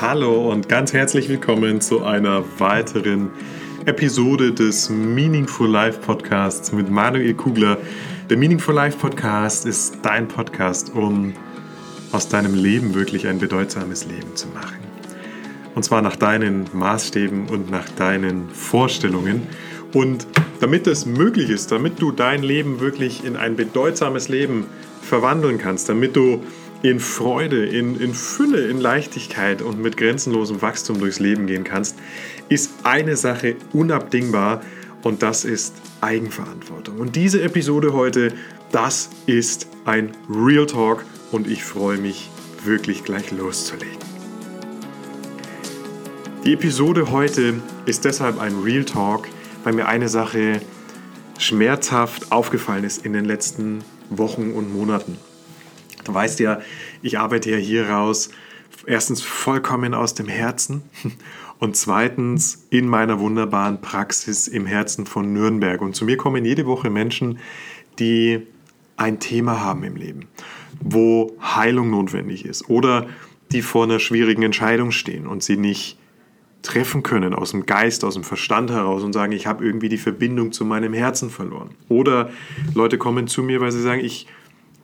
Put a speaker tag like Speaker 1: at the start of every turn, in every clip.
Speaker 1: Hallo und ganz herzlich willkommen zu einer weiteren Episode des Meaningful Life Podcasts mit Manuel Kugler. Der Meaningful Life Podcast ist dein Podcast, um aus deinem Leben wirklich ein bedeutsames Leben zu machen. Und zwar nach deinen Maßstäben und nach deinen Vorstellungen. Und damit das möglich ist, damit du dein Leben wirklich in ein bedeutsames Leben verwandeln kannst, damit du in Freude, in, in Fülle, in Leichtigkeit und mit grenzenlosem Wachstum durchs Leben gehen kannst, ist eine Sache unabdingbar und das ist Eigenverantwortung. Und diese Episode heute, das ist ein Real Talk und ich freue mich wirklich gleich loszulegen. Die Episode heute ist deshalb ein Real Talk, weil mir eine Sache schmerzhaft aufgefallen ist in den letzten Wochen und Monaten. Du weißt ja, ich arbeite ja hier raus, erstens vollkommen aus dem Herzen und zweitens in meiner wunderbaren Praxis im Herzen von Nürnberg. Und zu mir kommen jede Woche Menschen, die ein Thema haben im Leben, wo Heilung notwendig ist oder die vor einer schwierigen Entscheidung stehen und sie nicht treffen können aus dem Geist, aus dem Verstand heraus und sagen, ich habe irgendwie die Verbindung zu meinem Herzen verloren. Oder Leute kommen zu mir, weil sie sagen, ich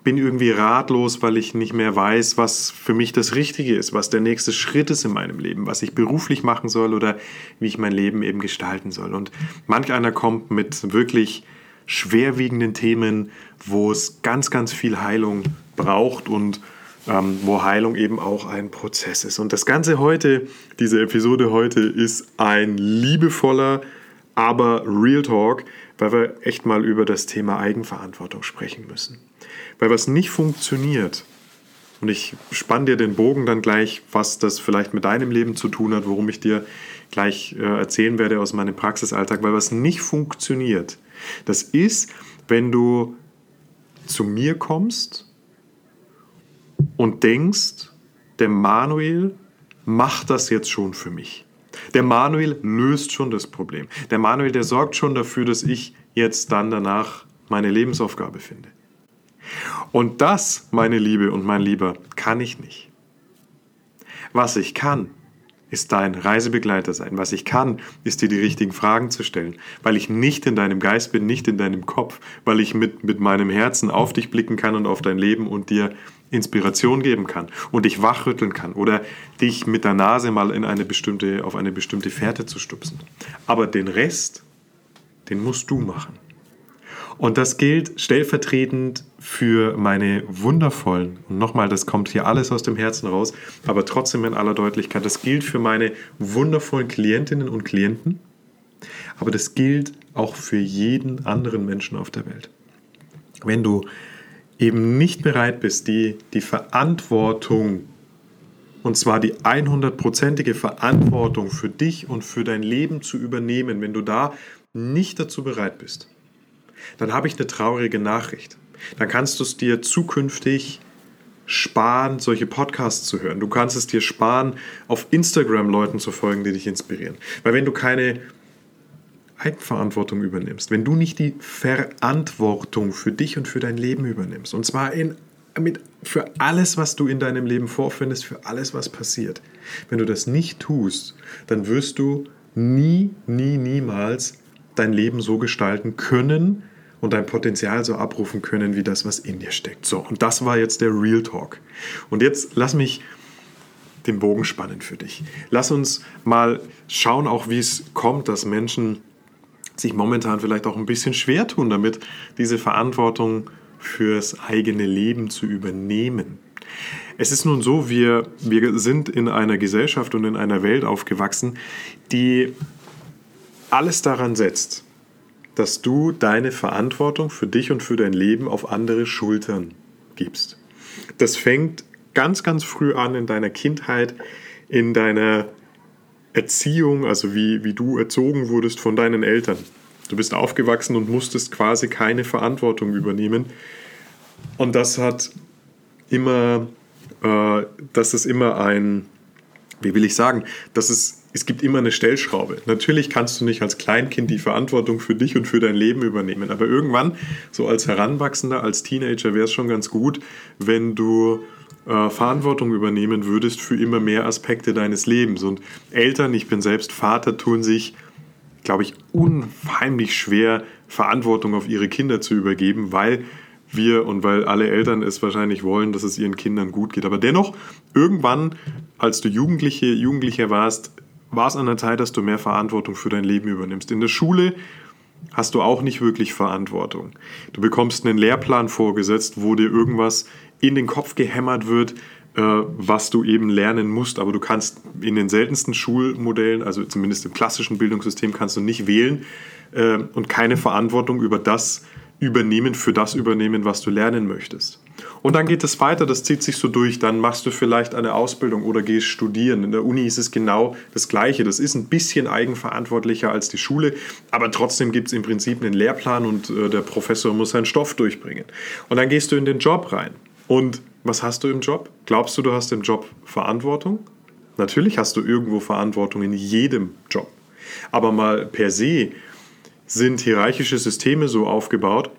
Speaker 1: bin irgendwie ratlos, weil ich nicht mehr weiß, was für mich das Richtige ist, was der nächste Schritt ist in meinem Leben, was ich beruflich machen soll oder wie ich mein Leben eben gestalten soll. Und manch einer kommt mit wirklich schwerwiegenden Themen, wo es ganz, ganz viel Heilung braucht und ähm, wo Heilung eben auch ein Prozess ist. Und das Ganze heute, diese Episode heute, ist ein liebevoller, aber Real Talk, weil wir echt mal über das Thema Eigenverantwortung sprechen müssen. Weil was nicht funktioniert, und ich spann dir den Bogen dann gleich, was das vielleicht mit deinem Leben zu tun hat, worum ich dir gleich äh, erzählen werde aus meinem Praxisalltag, weil was nicht funktioniert, das ist, wenn du zu mir kommst und denkst, der Manuel macht das jetzt schon für mich. Der Manuel löst schon das Problem. Der Manuel, der sorgt schon dafür, dass ich jetzt dann danach meine Lebensaufgabe finde. Und das, meine Liebe und mein Lieber, kann ich nicht. Was ich kann, ist dein Reisebegleiter sein. Was ich kann, ist dir die richtigen Fragen zu stellen, weil ich nicht in deinem Geist bin, nicht in deinem Kopf, weil ich mit, mit meinem Herzen auf dich blicken kann und auf dein Leben und dir Inspiration geben kann und dich wachrütteln kann oder dich mit der Nase mal in eine bestimmte, auf eine bestimmte Fährte zu stupsen. Aber den Rest, den musst du machen. Und das gilt stellvertretend für meine wundervollen, und nochmal, das kommt hier alles aus dem Herzen raus, aber trotzdem in aller Deutlichkeit, das gilt für meine wundervollen Klientinnen und Klienten, aber das gilt auch für jeden anderen Menschen auf der Welt. Wenn du eben nicht bereit bist, die, die Verantwortung, und zwar die 100%ige Verantwortung für dich und für dein Leben zu übernehmen, wenn du da nicht dazu bereit bist, dann habe ich eine traurige Nachricht. Dann kannst du es dir zukünftig sparen, solche Podcasts zu hören. Du kannst es dir sparen, auf Instagram Leuten zu folgen, die dich inspirieren. Weil wenn du keine Eigenverantwortung übernimmst, wenn du nicht die Verantwortung für dich und für dein Leben übernimmst, und zwar in, mit, für alles, was du in deinem Leben vorfindest, für alles, was passiert, wenn du das nicht tust, dann wirst du nie, nie, niemals dein Leben so gestalten können, und dein Potenzial so abrufen können wie das, was in dir steckt. So, und das war jetzt der Real Talk. Und jetzt lass mich den Bogen spannen für dich. Lass uns mal schauen, auch wie es kommt, dass Menschen sich momentan vielleicht auch ein bisschen schwer tun damit, diese Verantwortung fürs eigene Leben zu übernehmen. Es ist nun so, wir, wir sind in einer Gesellschaft und in einer Welt aufgewachsen, die alles daran setzt, dass du deine Verantwortung für dich und für dein Leben auf andere Schultern gibst. Das fängt ganz, ganz früh an in deiner Kindheit, in deiner Erziehung, also wie, wie du erzogen wurdest von deinen Eltern. Du bist aufgewachsen und musstest quasi keine Verantwortung übernehmen. Und das hat immer, äh, das ist immer ein, Wie will ich sagen? Das ist, es gibt immer eine Stellschraube. Natürlich kannst du nicht als Kleinkind die Verantwortung für dich und für dein Leben übernehmen, aber irgendwann, so als Heranwachsender, als Teenager, wäre es schon ganz gut, wenn du äh, Verantwortung übernehmen würdest für immer mehr Aspekte deines Lebens. Und Eltern, ich bin selbst Vater, tun sich, glaube ich, unheimlich schwer, Verantwortung auf ihre Kinder zu übergeben, weil wir und weil alle Eltern es wahrscheinlich wollen, dass es ihren Kindern gut geht. Aber dennoch, irgendwann, als du Jugendliche, Jugendlicher warst, war es an der Zeit, dass du mehr Verantwortung für dein Leben übernimmst. In der Schule hast du auch nicht wirklich Verantwortung. Du bekommst einen Lehrplan vorgesetzt, wo dir irgendwas in den Kopf gehämmert wird, äh, was du eben lernen musst. Aber du kannst in den seltensten Schulmodellen, also zumindest im klassischen Bildungssystem, kannst du nicht wählen äh, und keine Verantwortung über das übernehmen, für das übernehmen, was du lernen möchtest. Und dann geht es weiter, das zieht sich so durch, dann machst du vielleicht eine Ausbildung oder gehst studieren. In der Uni ist es genau das Gleiche. Das ist ein bisschen eigenverantwortlicher als die Schule, aber trotzdem gibt es im Prinzip einen Lehrplan und äh, der Professor muss seinen Stoff durchbringen. Und dann gehst du in den Job rein. Und was hast du im Job? Glaubst du, du hast im Job Verantwortung? Natürlich hast du irgendwo Verantwortung in jedem Job. Aber mal per se sind hierarchische Systeme so aufgebaut,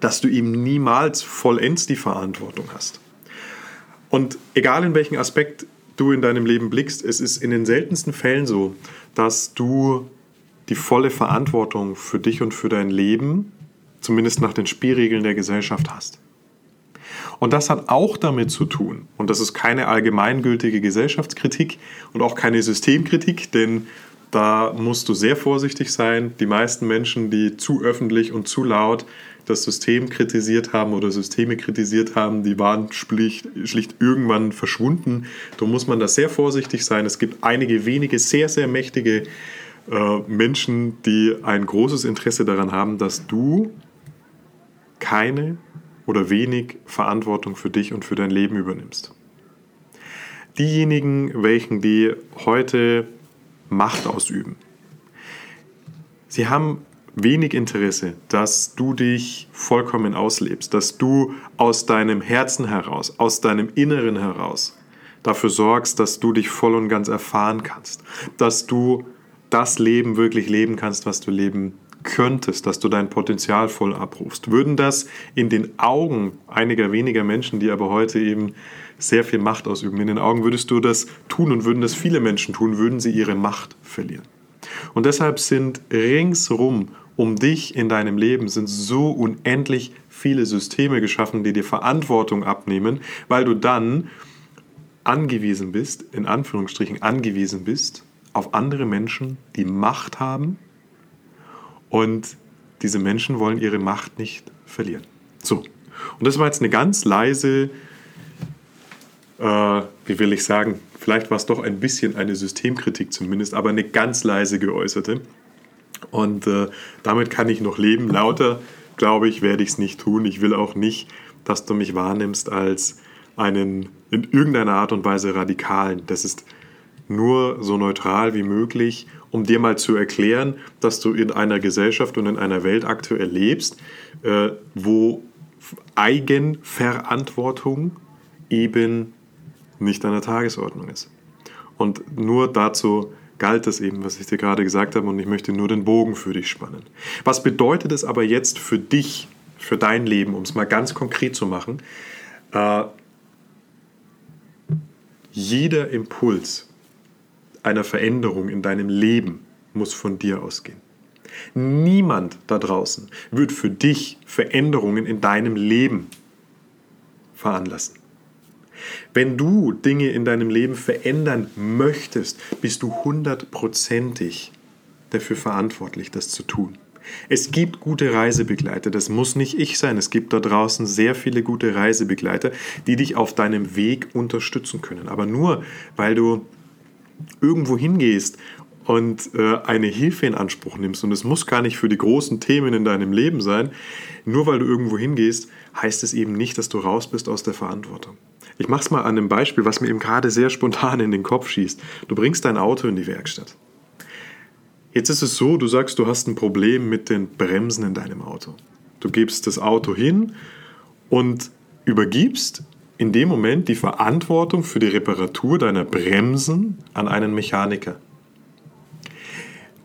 Speaker 1: dass du eben niemals vollends die Verantwortung hast. Und egal in welchen Aspekt du in deinem Leben blickst, es ist in den seltensten Fällen so, dass du die volle Verantwortung für dich und für dein Leben, zumindest nach den Spielregeln der Gesellschaft hast. Und das hat auch damit zu tun, und das ist keine allgemeingültige Gesellschaftskritik und auch keine Systemkritik, denn da musst du sehr vorsichtig sein. Die meisten Menschen, die zu öffentlich und zu laut das System kritisiert haben oder Systeme kritisiert haben, die waren schlicht, schlicht irgendwann verschwunden. Da muss man da sehr vorsichtig sein. Es gibt einige wenige sehr, sehr mächtige äh, Menschen, die ein großes Interesse daran haben, dass du keine oder wenig Verantwortung für dich und für dein Leben übernimmst. Diejenigen, welchen die heute Macht ausüben. Sie haben wenig Interesse, dass du dich vollkommen auslebst, dass du aus deinem Herzen heraus, aus deinem Inneren heraus dafür sorgst, dass du dich voll und ganz erfahren kannst, dass du das Leben wirklich leben kannst, was du leben könntest, dass du dein Potenzial voll abrufst. Würden das in den Augen einiger weniger Menschen, die aber heute eben sehr viel Macht ausüben, in den Augen würdest du das tun und würden das viele Menschen tun, würden sie ihre Macht verlieren. Und deshalb sind ringsrum um dich in deinem Leben sind so unendlich viele Systeme geschaffen, die dir Verantwortung abnehmen, weil du dann angewiesen bist, in Anführungsstrichen angewiesen bist, auf andere Menschen, die Macht haben und diese Menschen wollen ihre Macht nicht verlieren. So, und das war jetzt eine ganz leise, äh, wie will ich sagen, vielleicht war es doch ein bisschen eine Systemkritik zumindest, aber eine ganz leise geäußerte. Und äh, damit kann ich noch leben. Lauter, glaube ich, werde ich es nicht tun. Ich will auch nicht, dass du mich wahrnimmst als einen in irgendeiner Art und Weise radikalen. Das ist nur so neutral wie möglich, um dir mal zu erklären, dass du in einer Gesellschaft und in einer Welt aktuell lebst, äh, wo Eigenverantwortung eben nicht an der Tagesordnung ist. Und nur dazu galt das eben, was ich dir gerade gesagt habe, und ich möchte nur den Bogen für dich spannen. Was bedeutet es aber jetzt für dich, für dein Leben, um es mal ganz konkret zu machen? Äh, jeder Impuls einer Veränderung in deinem Leben muss von dir ausgehen. Niemand da draußen wird für dich Veränderungen in deinem Leben veranlassen. Wenn du Dinge in deinem Leben verändern möchtest, bist du hundertprozentig dafür verantwortlich, das zu tun. Es gibt gute Reisebegleiter, das muss nicht ich sein. Es gibt da draußen sehr viele gute Reisebegleiter, die dich auf deinem Weg unterstützen können. Aber nur weil du irgendwo hingehst und äh, eine Hilfe in Anspruch nimmst, und es muss gar nicht für die großen Themen in deinem Leben sein, nur weil du irgendwo hingehst, heißt es eben nicht, dass du raus bist aus der Verantwortung. Ich mache es mal an einem Beispiel, was mir eben gerade sehr spontan in den Kopf schießt. Du bringst dein Auto in die Werkstatt. Jetzt ist es so, du sagst, du hast ein Problem mit den Bremsen in deinem Auto. Du gibst das Auto hin und übergibst in dem Moment die Verantwortung für die Reparatur deiner Bremsen an einen Mechaniker.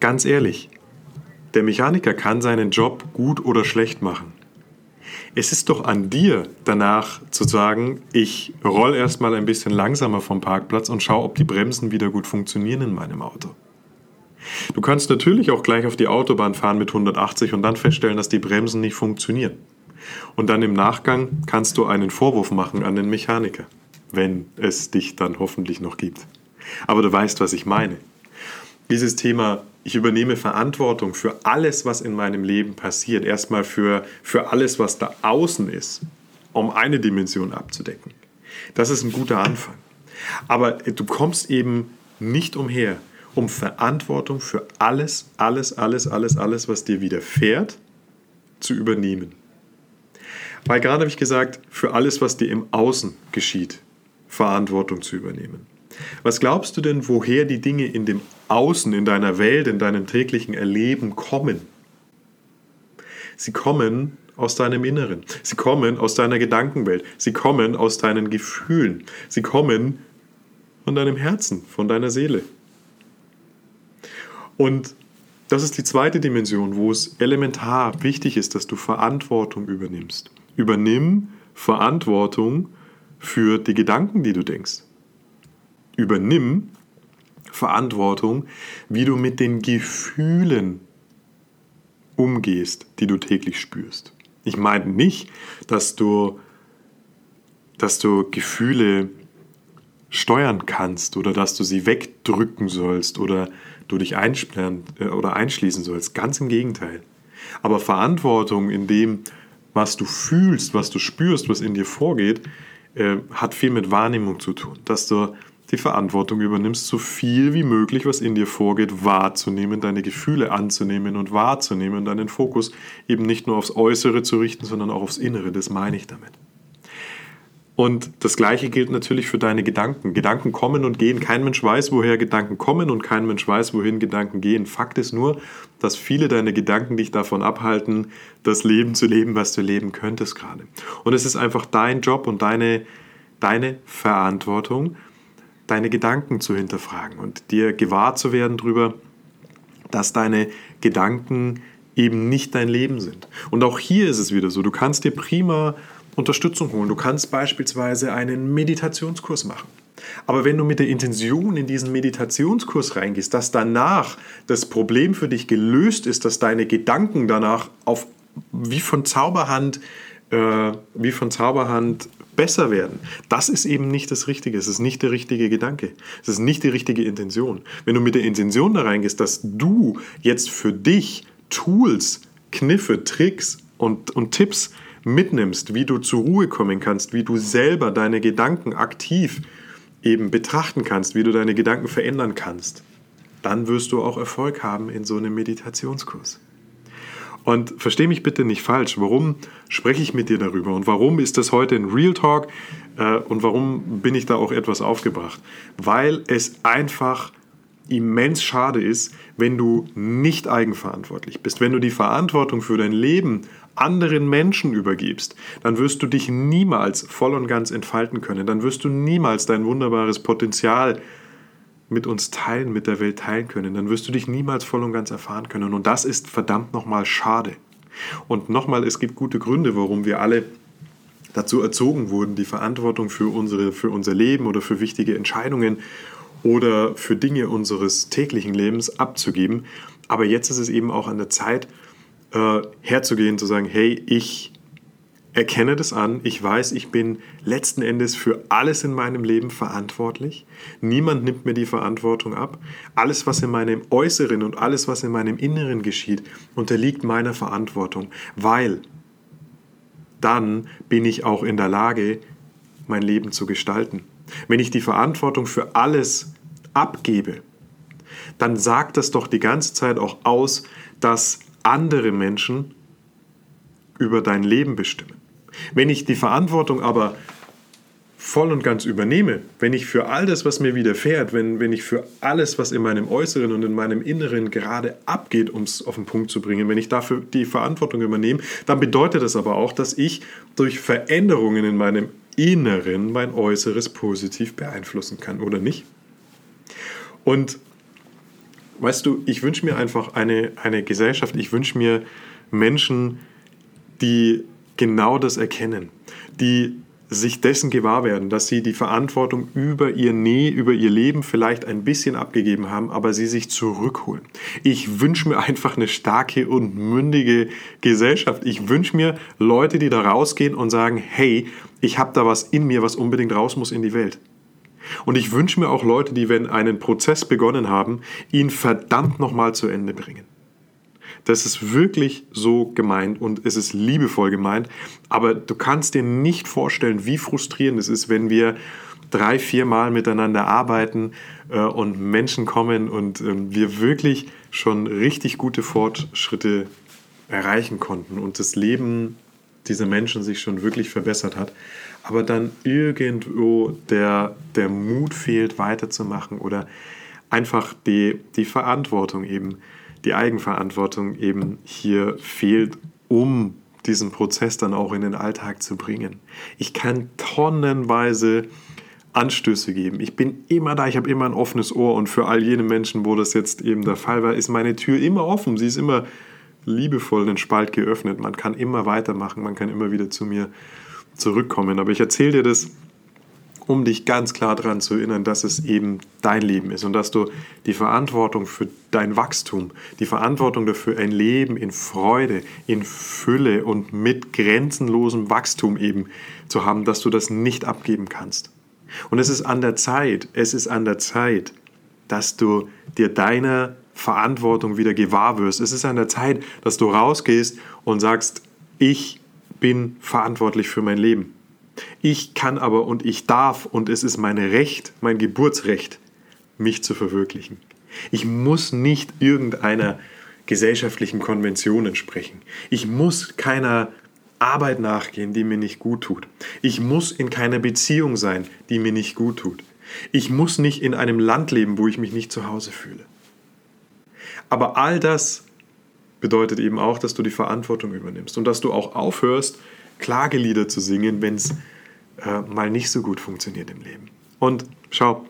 Speaker 1: Ganz ehrlich, der Mechaniker kann seinen Job gut oder schlecht machen. Es ist doch an dir danach zu sagen, ich roll erstmal ein bisschen langsamer vom Parkplatz und schau, ob die Bremsen wieder gut funktionieren in meinem Auto. Du kannst natürlich auch gleich auf die Autobahn fahren mit 180 und dann feststellen, dass die Bremsen nicht funktionieren. Und dann im Nachgang kannst du einen Vorwurf machen an den Mechaniker, wenn es dich dann hoffentlich noch gibt. Aber du weißt, was ich meine. Dieses Thema, ich übernehme Verantwortung für alles, was in meinem Leben passiert, erstmal für, für alles, was da außen ist, um eine Dimension abzudecken. Das ist ein guter Anfang. Aber du kommst eben nicht umher, um Verantwortung für alles, alles, alles, alles, alles, was dir widerfährt, zu übernehmen. Weil gerade habe ich gesagt, für alles, was dir im Außen geschieht, Verantwortung zu übernehmen. Was glaubst du denn, woher die Dinge in dem Außen, in deiner Welt, in deinem täglichen Erleben kommen? Sie kommen aus deinem Inneren. Sie kommen aus deiner Gedankenwelt. Sie kommen aus deinen Gefühlen. Sie kommen von deinem Herzen, von deiner Seele. Und das ist die zweite Dimension, wo es elementar wichtig ist, dass du Verantwortung übernimmst. Übernimm Verantwortung für die Gedanken, die du denkst. Übernimm Verantwortung, wie du mit den Gefühlen umgehst, die du täglich spürst. Ich meine nicht, dass du, dass du Gefühle steuern kannst oder dass du sie wegdrücken sollst oder du dich einsperren äh, oder einschließen sollst. Ganz im Gegenteil. Aber Verantwortung in dem, was du fühlst, was du spürst, was in dir vorgeht, äh, hat viel mit Wahrnehmung zu tun. Dass du die Verantwortung übernimmst, so viel wie möglich, was in dir vorgeht, wahrzunehmen, deine Gefühle anzunehmen und wahrzunehmen, deinen Fokus eben nicht nur aufs Äußere zu richten, sondern auch aufs Innere. Das meine ich damit. Und das Gleiche gilt natürlich für deine Gedanken. Gedanken kommen und gehen. Kein Mensch weiß, woher Gedanken kommen und kein Mensch weiß, wohin Gedanken gehen. Fakt ist nur, dass viele deiner Gedanken dich davon abhalten, das Leben zu leben, was du leben könntest gerade. Und es ist einfach dein Job und deine, deine Verantwortung, deine Gedanken zu hinterfragen und dir gewahr zu werden darüber, dass deine Gedanken eben nicht dein Leben sind. Und auch hier ist es wieder so, du kannst dir prima Unterstützung holen. Du kannst beispielsweise einen Meditationskurs machen. Aber wenn du mit der Intention in diesen Meditationskurs reingehst, dass danach das Problem für dich gelöst ist, dass deine Gedanken danach auf wie von Zauberhand, äh, wie von Zauberhand besser werden, das ist eben nicht das Richtige. Es ist nicht der richtige Gedanke. Es ist nicht die richtige Intention. Wenn du mit der Intention da reingehst, dass du jetzt für dich Tools, Kniffe, Tricks und, und Tipps mitnimmst, wie du zur Ruhe kommen kannst, wie du selber deine Gedanken aktiv eben betrachten kannst, wie du deine Gedanken verändern kannst, dann wirst du auch Erfolg haben in so einem Meditationskurs. Und verstehe mich bitte nicht falsch, warum spreche ich mit dir darüber und warum ist das heute ein Real Talk äh, und warum bin ich da auch etwas aufgebracht? Weil es einfach immens schade ist, wenn du nicht eigenverantwortlich bist, wenn du die Verantwortung für dein Leben anderen Menschen übergibst, dann wirst du dich niemals voll und ganz entfalten können. Dann wirst du niemals dein wunderbares Potenzial mit uns teilen, mit der Welt teilen können. Dann wirst du dich niemals voll und ganz erfahren können. Und das ist verdammt nochmal schade. Und nochmal, es gibt gute Gründe, warum wir alle dazu erzogen wurden, die Verantwortung für, unsere, für unser Leben oder für wichtige Entscheidungen oder für Dinge unseres täglichen Lebens abzugeben. Aber jetzt ist es eben auch an der Zeit, äh, herzugehen, zu sagen, hey, ich erkenne das an, ich weiß, ich bin letzten Endes für alles in meinem Leben verantwortlich. Niemand nimmt mir die Verantwortung ab. Alles, was in meinem Äußeren und alles, was in meinem Inneren geschieht, unterliegt meiner Verantwortung, weil dann bin ich auch in der Lage, mein Leben zu gestalten. Wenn ich die Verantwortung für alles abgebe, dann sagt das doch die ganze Zeit auch aus, dass andere Menschen über dein Leben bestimmen. Wenn ich die Verantwortung aber voll und ganz übernehme, wenn ich für all das, was mir widerfährt, wenn, wenn ich für alles, was in meinem Äußeren und in meinem Inneren gerade abgeht, um es auf den Punkt zu bringen, wenn ich dafür die Verantwortung übernehme, dann bedeutet das aber auch, dass ich durch Veränderungen in meinem Inneren mein Äußeres positiv beeinflussen kann oder nicht. Und weißt du, ich wünsche mir einfach eine, eine Gesellschaft, ich wünsche mir Menschen, die genau das erkennen, die sich dessen gewahr werden, dass sie die Verantwortung über ihr Nee, über ihr Leben vielleicht ein bisschen abgegeben haben, aber sie sich zurückholen. Ich wünsche mir einfach eine starke und mündige Gesellschaft. Ich wünsche mir Leute, die da rausgehen und sagen, hey, ich habe da was in mir, was unbedingt raus muss in die Welt. Und ich wünsche mir auch Leute, die, wenn einen Prozess begonnen haben, ihn verdammt nochmal zu Ende bringen. Das ist wirklich so gemeint und es ist liebevoll gemeint. Aber du kannst dir nicht vorstellen, wie frustrierend es ist, wenn wir drei, vier Mal miteinander arbeiten äh, und Menschen kommen und äh, wir wirklich schon richtig gute Fortschritte erreichen konnten und das Leben dieser Menschen sich schon wirklich verbessert hat, aber dann irgendwo der, der Mut fehlt, weiterzumachen oder einfach die, die Verantwortung eben die Eigenverantwortung eben hier fehlt, um diesen Prozess dann auch in den Alltag zu bringen. Ich kann tonnenweise Anstöße geben. Ich bin immer da, ich habe immer ein offenes Ohr und für all jene Menschen, wo das jetzt eben der Fall war, ist meine Tür immer offen. Sie ist immer liebevoll den Spalt geöffnet. Man kann immer weitermachen, man kann immer wieder zu mir zurückkommen. Aber ich erzähle dir das um dich ganz klar daran zu erinnern, dass es eben dein Leben ist und dass du die Verantwortung für dein Wachstum, die Verantwortung dafür, ein Leben in Freude, in Fülle und mit grenzenlosem Wachstum eben zu haben, dass du das nicht abgeben kannst. Und es ist an der Zeit, es ist an der Zeit, dass du dir deiner Verantwortung wieder gewahr wirst. Es ist an der Zeit, dass du rausgehst und sagst, ich bin verantwortlich für mein Leben. Ich kann aber und ich darf und es ist mein Recht, mein Geburtsrecht, mich zu verwirklichen. Ich muss nicht irgendeiner gesellschaftlichen Konvention entsprechen. Ich muss keiner Arbeit nachgehen, die mir nicht gut tut. Ich muss in keiner Beziehung sein, die mir nicht gut tut. Ich muss nicht in einem Land leben, wo ich mich nicht zu Hause fühle. Aber all das bedeutet eben auch, dass du die Verantwortung übernimmst und dass du auch aufhörst, Klagelieder zu singen, wenn es äh, mal nicht so gut funktioniert im Leben. Und schau,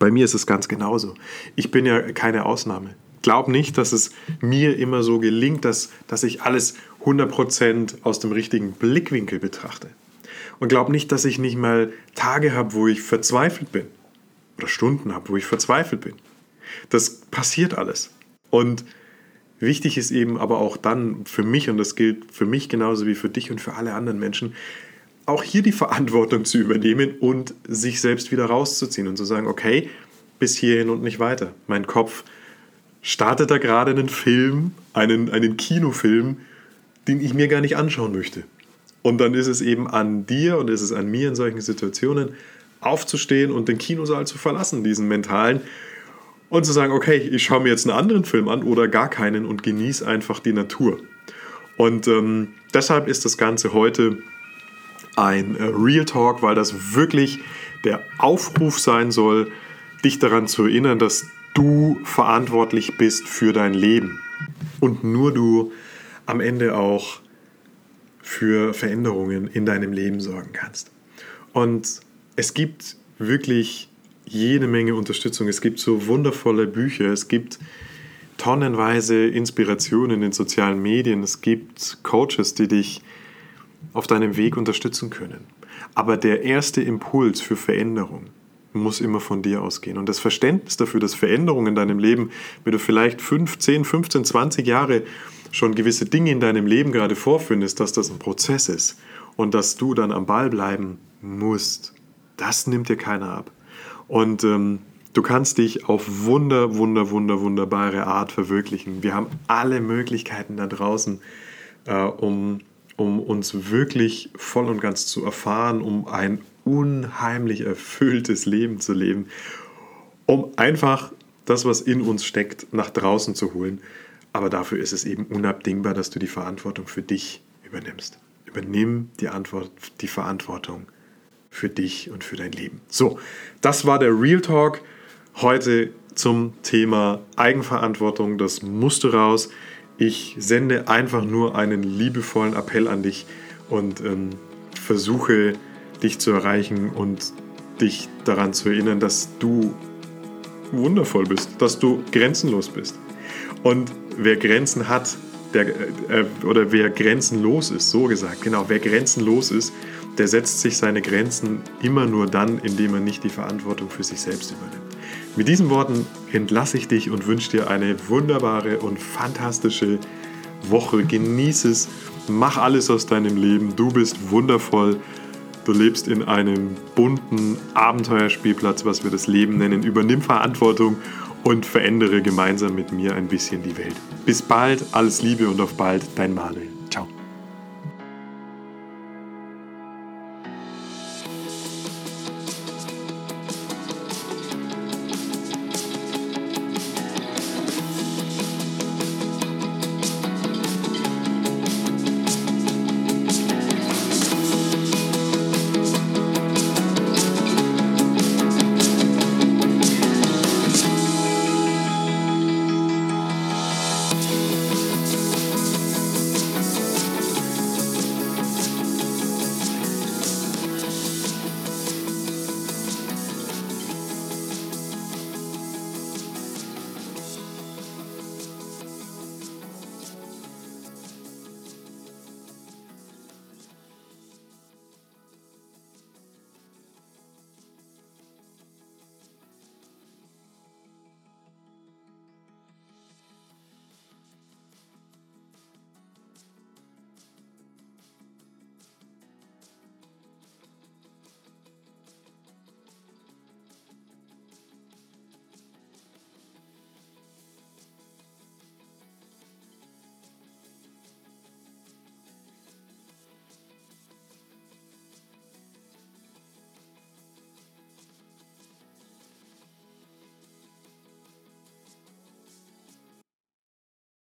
Speaker 1: bei mir ist es ganz genauso. Ich bin ja keine Ausnahme. Glaub nicht, dass es mir immer so gelingt, dass, dass ich alles 100% aus dem richtigen Blickwinkel betrachte. Und glaub nicht, dass ich nicht mal Tage habe, wo ich verzweifelt bin. Oder Stunden habe, wo ich verzweifelt bin. Das passiert alles. Und Wichtig ist eben aber auch dann für mich, und das gilt für mich genauso wie für dich und für alle anderen Menschen, auch hier die Verantwortung zu übernehmen und sich selbst wieder rauszuziehen und zu sagen, okay, bis hierhin und nicht weiter. Mein Kopf startet da gerade einen Film, einen, einen Kinofilm, den ich mir gar nicht anschauen möchte. Und dann ist es eben an dir und ist es an mir in solchen Situationen, aufzustehen und den Kinosaal zu verlassen, diesen mentalen, und zu sagen, okay, ich schaue mir jetzt einen anderen Film an oder gar keinen und genieße einfach die Natur. Und ähm, deshalb ist das Ganze heute ein äh, Real Talk, weil das wirklich der Aufruf sein soll, dich daran zu erinnern, dass du verantwortlich bist für dein Leben. Und nur du am Ende auch für Veränderungen in deinem Leben sorgen kannst. Und es gibt wirklich jede Menge Unterstützung. Es gibt so wundervolle Bücher, es gibt tonnenweise Inspirationen in den sozialen Medien, es gibt Coaches, die dich auf deinem Weg unterstützen können. Aber der erste Impuls für Veränderung muss immer von dir ausgehen. Und das Verständnis dafür, dass Veränderungen in deinem Leben, wenn du vielleicht 5, 10, 15, 20 Jahre schon gewisse Dinge in deinem Leben gerade vorfindest, dass das ein Prozess ist und dass du dann am Ball bleiben musst, das nimmt dir keiner ab. Und ähm, du kannst dich auf wunder, wunder, wunder, wunderbare Art verwirklichen. Wir haben alle Möglichkeiten da draußen, äh, um, um uns wirklich voll und ganz zu erfahren, um ein unheimlich erfülltes Leben zu leben, um einfach das, was in uns steckt, nach draußen zu holen. Aber dafür ist es eben unabdingbar, dass du die Verantwortung für dich übernimmst. Übernimm die, Antwort, die Verantwortung für dich und für dein Leben. So, das war der Real Talk heute zum Thema Eigenverantwortung. Das musste raus. Ich sende einfach nur einen liebevollen Appell an dich und ähm, versuche dich zu erreichen und dich daran zu erinnern, dass du wundervoll bist, dass du grenzenlos bist. Und wer Grenzen hat, der, äh, oder wer grenzenlos ist, so gesagt, genau, wer grenzenlos ist, der setzt sich seine Grenzen immer nur dann, indem er nicht die Verantwortung für sich selbst übernimmt. Mit diesen Worten entlasse ich dich und wünsche dir eine wunderbare und fantastische Woche. Genieße es, mach alles aus deinem Leben. Du bist wundervoll. Du lebst in einem bunten Abenteuerspielplatz, was wir das Leben nennen. Übernimm Verantwortung und verändere gemeinsam mit mir ein bisschen die Welt. Bis bald, alles Liebe und auf bald, dein Manuel.